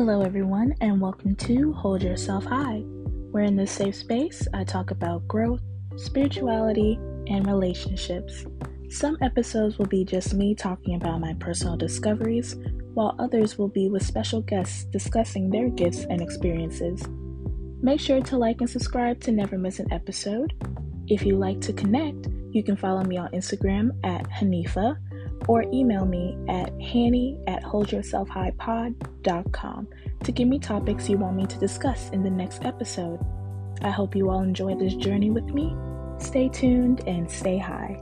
Hello, everyone, and welcome to Hold Yourself High, where in this safe space I talk about growth, spirituality, and relationships. Some episodes will be just me talking about my personal discoveries, while others will be with special guests discussing their gifts and experiences. Make sure to like and subscribe to never miss an episode. If you like to connect, you can follow me on Instagram at Hanifa or email me at hanny at holdyourselfhighpod.com to give me topics you want me to discuss in the next episode. I hope you all enjoy this journey with me. Stay tuned and stay high.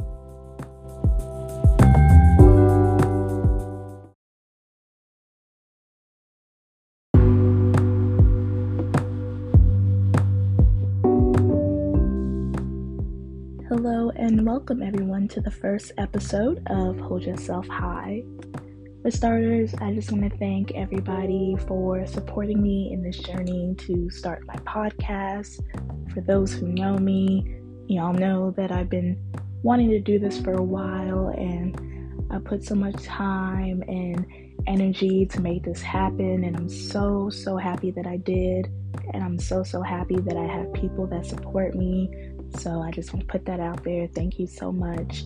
Hello and welcome everyone to the first episode of Hold Yourself High. For starters, I just want to thank everybody for supporting me in this journey to start my podcast. For those who know me, y'all know that I've been wanting to do this for a while and I put so much time and energy to make this happen and I'm so so happy that I did and I'm so so happy that I have people that support me so I just want to put that out there. Thank you so much.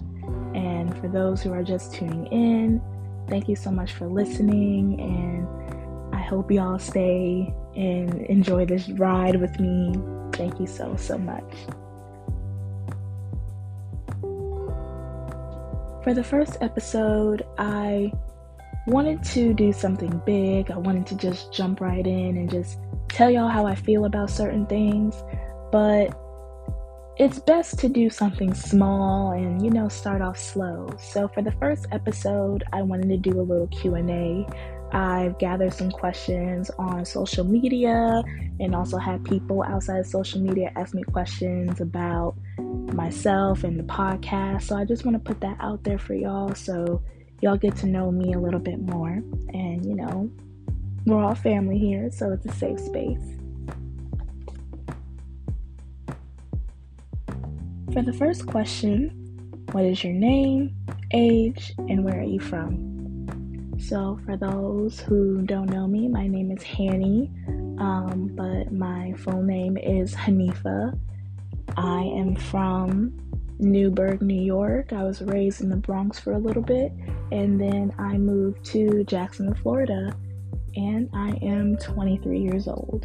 And for those who are just tuning in, thank you so much for listening. And I hope y'all stay and enjoy this ride with me. Thank you so, so much. For the first episode, I wanted to do something big. I wanted to just jump right in and just tell y'all how I feel about certain things. But it's best to do something small and you know start off slow. So for the first episode i wanted to do a little q&a i've gathered some questions on social media and also had people outside of social media ask me questions about myself and the podcast. So i just want to put that out there for y'all so y'all get to know me a little bit more. And you know we're all family here so it's a safe space For the first question, what is your name, age, and where are you from? So, for those who don't know me, my name is Hanny, um, but my full name is Hanifa. I am from Newburgh, New York. I was raised in the Bronx for a little bit, and then I moved to Jacksonville, Florida, and I am 23 years old.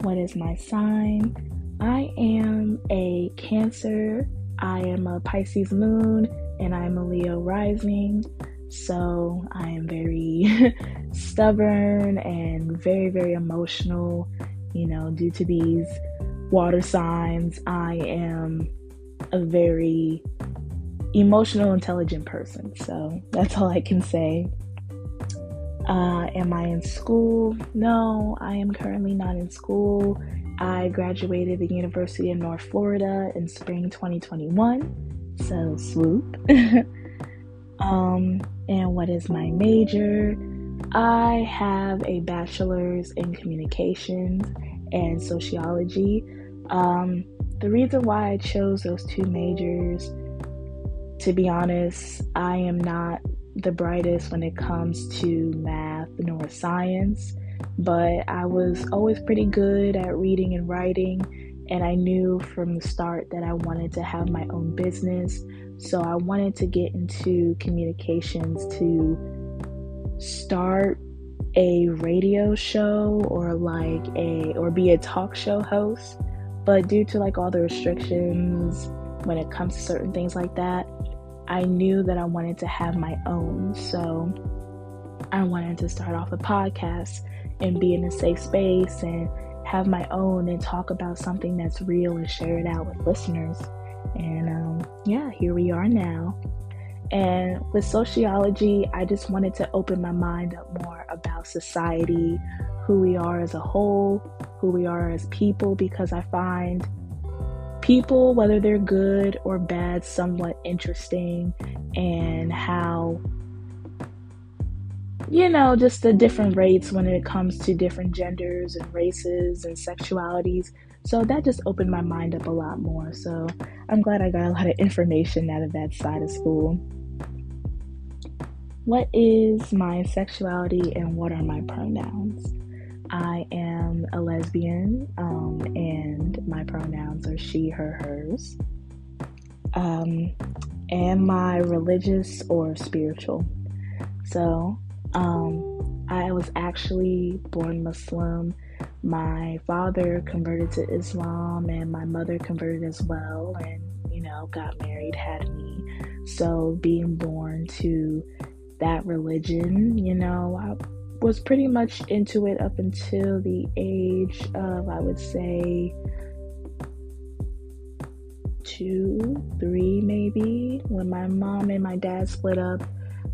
What is my sign? I am a Cancer, I am a Pisces moon, and I'm a Leo rising. So I am very stubborn and very, very emotional. You know, due to these water signs, I am a very emotional, intelligent person. So that's all I can say. Uh, am I in school? No, I am currently not in school. I graduated the University of North Florida in spring 2021. So, swoop. um, and what is my major? I have a bachelor's in communications and sociology. Um, the reason why I chose those two majors, to be honest, I am not the brightest when it comes to math nor science but I was always pretty good at reading and writing. And I knew from the start that I wanted to have my own business. So I wanted to get into communications to start a radio show or like a or be a talk show host. But due to like all the restrictions when it comes to certain things like that, I knew that I wanted to have my own. So I wanted to start off a podcast and be in a safe space and have my own and talk about something that's real and share it out with listeners. And um, yeah, here we are now. And with sociology, I just wanted to open my mind up more about society, who we are as a whole, who we are as people, because I find people, whether they're good or bad, somewhat interesting, and how you know, just the different rates when it comes to different genders and races and sexualities. So that just opened my mind up a lot more. So I'm glad I got a lot of information out of that side of school. what is my sexuality and what are my pronouns? I am a lesbian, um, and my pronouns are she, her, hers. Um, am I religious or spiritual? So, um, I was actually born Muslim. My father converted to Islam, and my mother converted as well, and you know, got married, had me. So, being born to that religion, you know, I was pretty much into it up until the age of, I would say, two, three, maybe. When my mom and my dad split up,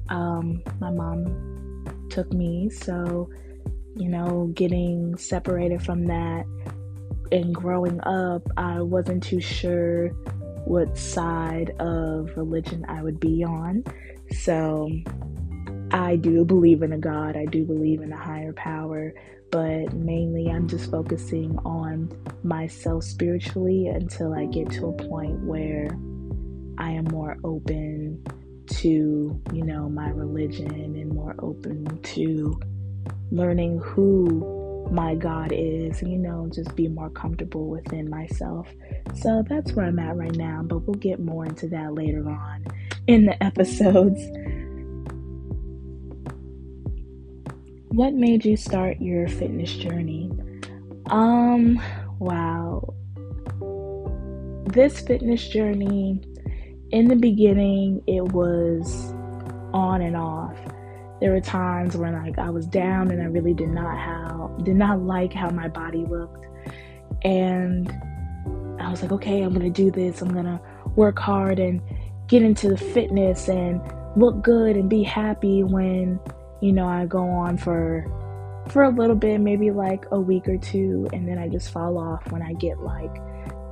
um, my mom took me. So, you know, getting separated from that and growing up, I wasn't too sure what side of religion I would be on. So, I do believe in a God, I do believe in a higher power, but mainly I'm just focusing on myself spiritually until I get to a point where I am more open to, you know, my religion and more open to learning who my God is, you know, just be more comfortable within myself. So that's where I'm at right now, but we'll get more into that later on in the episodes. what made you start your fitness journey? Um, wow. This fitness journey, in the beginning, it was on and off. There were times when like I was down and I really did not how did not like how my body looked. And I was like, okay, I'm gonna do this. I'm gonna work hard and get into the fitness and look good and be happy when you know, I go on for for a little bit, maybe like a week or two, and then I just fall off when I get like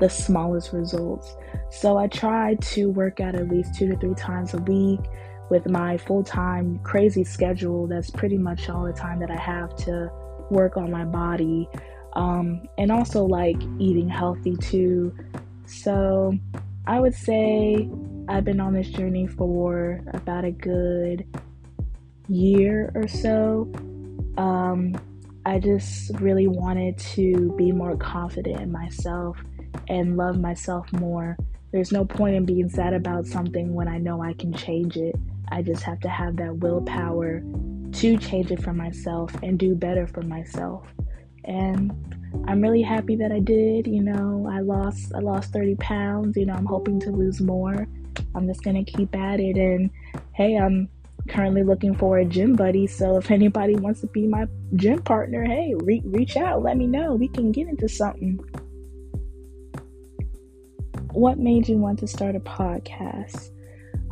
the smallest results. So I try to work out at least two to three times a week with my full time crazy schedule. That's pretty much all the time that I have to work on my body. Um, and also like eating healthy too. So I would say I've been on this journey for about a good year or so, um, I just really wanted to be more confident in myself and love myself more. There's no point in being sad about something when I know I can change it. I just have to have that willpower to change it for myself and do better for myself. And I'm really happy that I did. You know, I lost I lost 30 pounds. You know, I'm hoping to lose more. I'm just gonna keep at it. And hey, I'm currently looking for a gym buddy. So if anybody wants to be my gym partner, hey, re- reach out, let me know. We can get into something. What made you want to start a podcast?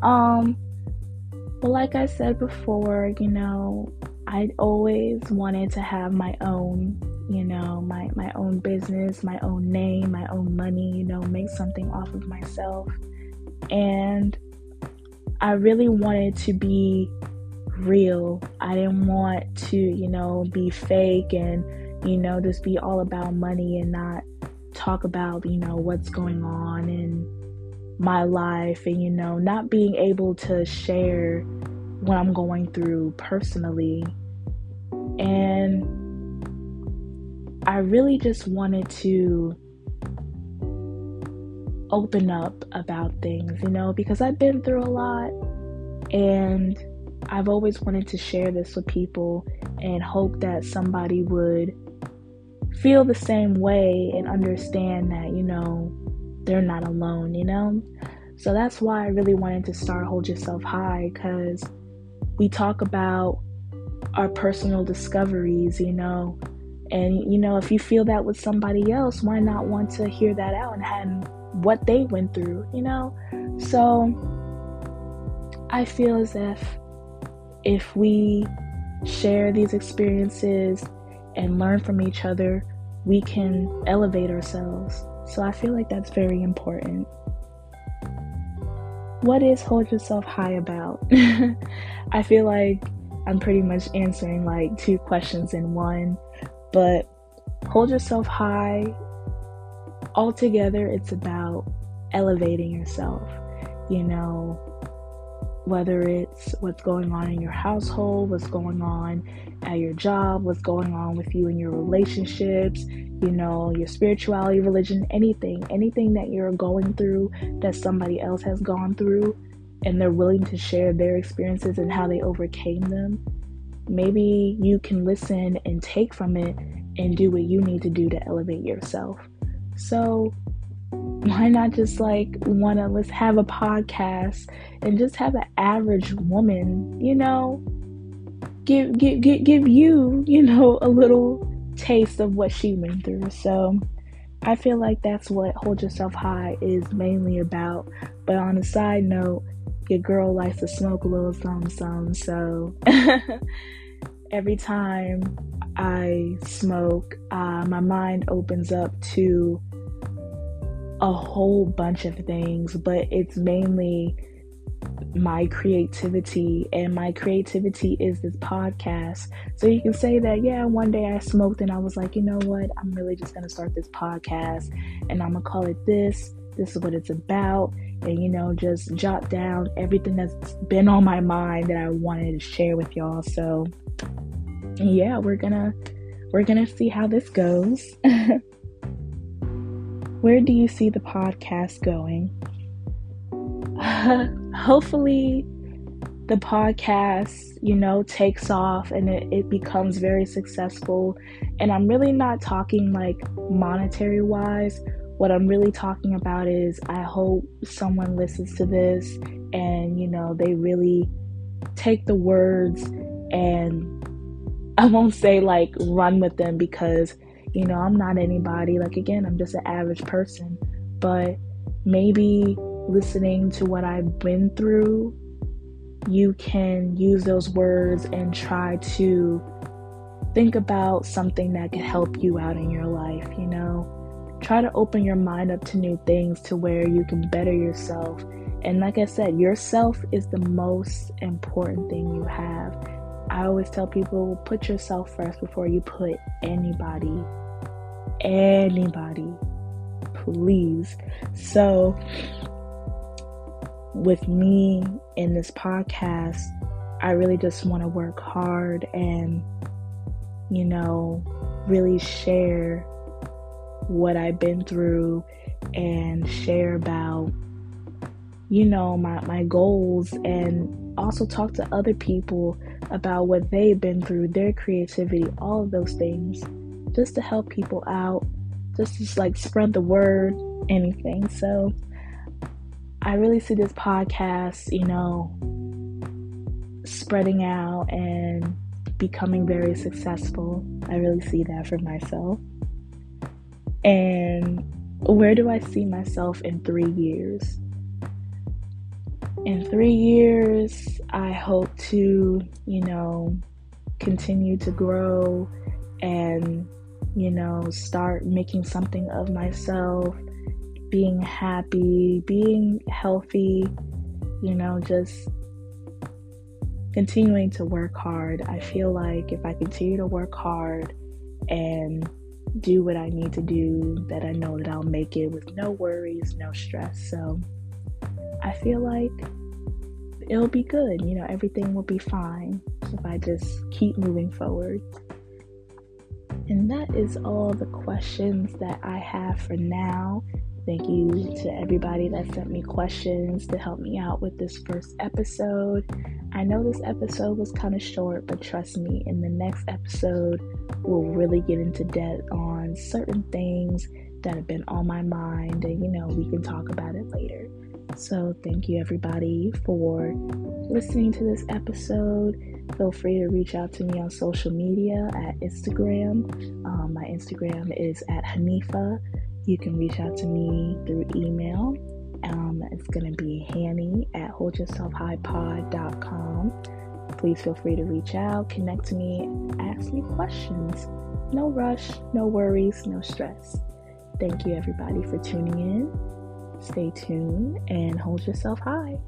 Um, well, like I said before, you know, I always wanted to have my own, you know, my my own business, my own name, my own money, you know, make something off of myself. And I really wanted to be real. I didn't want to, you know, be fake and, you know, just be all about money and not talk about, you know, what's going on in my life and, you know, not being able to share what I'm going through personally. And I really just wanted to open up about things, you know, because I've been through a lot and I've always wanted to share this with people and hope that somebody would feel the same way and understand that, you know, they're not alone, you know? So that's why I really wanted to start Hold Yourself High because we talk about our personal discoveries, you know, and you know, if you feel that with somebody else, why not want to hear that out and what they went through, you know? So I feel as if if we share these experiences and learn from each other, we can elevate ourselves. So I feel like that's very important. What is hold yourself high about? I feel like I'm pretty much answering like two questions in one, but hold yourself high altogether it's about elevating yourself you know whether it's what's going on in your household, what's going on at your job, what's going on with you in your relationships, you know, your spirituality, religion, anything, anything that you're going through that somebody else has gone through and they're willing to share their experiences and how they overcame them. Maybe you can listen and take from it and do what you need to do to elevate yourself. So, why not just like want to let's have a podcast and just have an average woman, you know, give give give, give you, you know, a little taste of what she went through. So I feel like that's what Hold Yourself High is mainly about. But on a side note, your girl likes to smoke a little something, something. So every time I smoke, uh, my mind opens up to a whole bunch of things, but it's mainly my creativity and my creativity is this podcast. So you can say that yeah one day i smoked and i was like you know what? I'm really just gonna start this podcast and i'm gonna call it this. This is what it's about. And you know just jot down everything that's been on my mind that i wanted to share with y'all. So yeah we're gonna we're gonna see how this goes where do you see the podcast going hopefully the podcast, you know, takes off and it, it becomes very successful. And I'm really not talking like monetary wise. What I'm really talking about is I hope someone listens to this and, you know, they really take the words and I won't say like run with them because, you know, I'm not anybody. Like, again, I'm just an average person. But maybe listening to what I've been through, you can use those words and try to think about something that could help you out in your life, you know? Try to open your mind up to new things to where you can better yourself. And like I said, yourself is the most important thing you have. I always tell people put yourself first before you put anybody. Anybody. Please. So, with me in this podcast, I really just want to work hard and, you know, really share what I've been through and share about, you know, my, my goals and also talk to other people about what they've been through, their creativity, all of those things, just to help people out, just to like spread the word, anything. So, I really see this podcast, you know, spreading out and becoming very successful. I really see that for myself. And where do I see myself in three years? In three years, I hope to, you know, continue to grow and, you know, start making something of myself being happy, being healthy, you know, just continuing to work hard. I feel like if I continue to work hard and do what I need to do, that I know that I'll make it with no worries, no stress. So I feel like it'll be good. You know, everything will be fine if I just keep moving forward. And that is all the questions that I have for now. Thank you to everybody that sent me questions to help me out with this first episode. I know this episode was kind of short, but trust me, in the next episode, we'll really get into depth on certain things that have been on my mind, and you know, we can talk about it later. So, thank you everybody for listening to this episode. Feel free to reach out to me on social media at Instagram. Um, my Instagram is at Hanifa you can reach out to me through email. Um, it's going to be Hanny at holdyourselfhighpod.com. Please feel free to reach out, connect to me, ask me questions. No rush, no worries, no stress. Thank you, everybody, for tuning in. Stay tuned and hold yourself high.